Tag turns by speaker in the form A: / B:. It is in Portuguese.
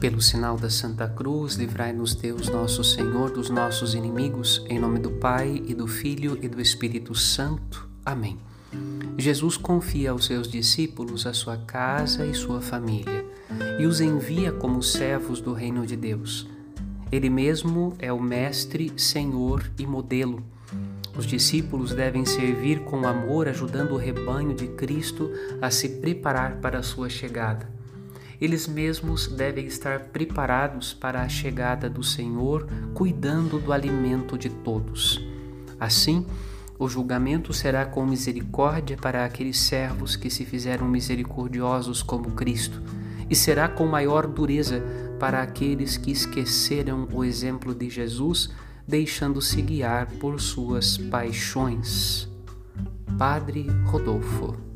A: Pelo sinal da Santa Cruz, livrai-nos Deus nosso Senhor dos nossos inimigos, em nome do Pai e do Filho e do Espírito Santo. Amém. Jesus confia aos seus discípulos a sua casa e sua família e os envia como servos do reino de Deus. Ele mesmo é o Mestre, Senhor e modelo. Os discípulos devem servir com amor, ajudando o rebanho de Cristo a se preparar para a sua chegada eles mesmos devem estar preparados para a chegada do Senhor, cuidando do alimento de todos. Assim, o julgamento será com misericórdia para aqueles servos que se fizeram misericordiosos como Cristo, e será com maior dureza para aqueles que esqueceram o exemplo de Jesus, deixando-se guiar por suas paixões. Padre Rodolfo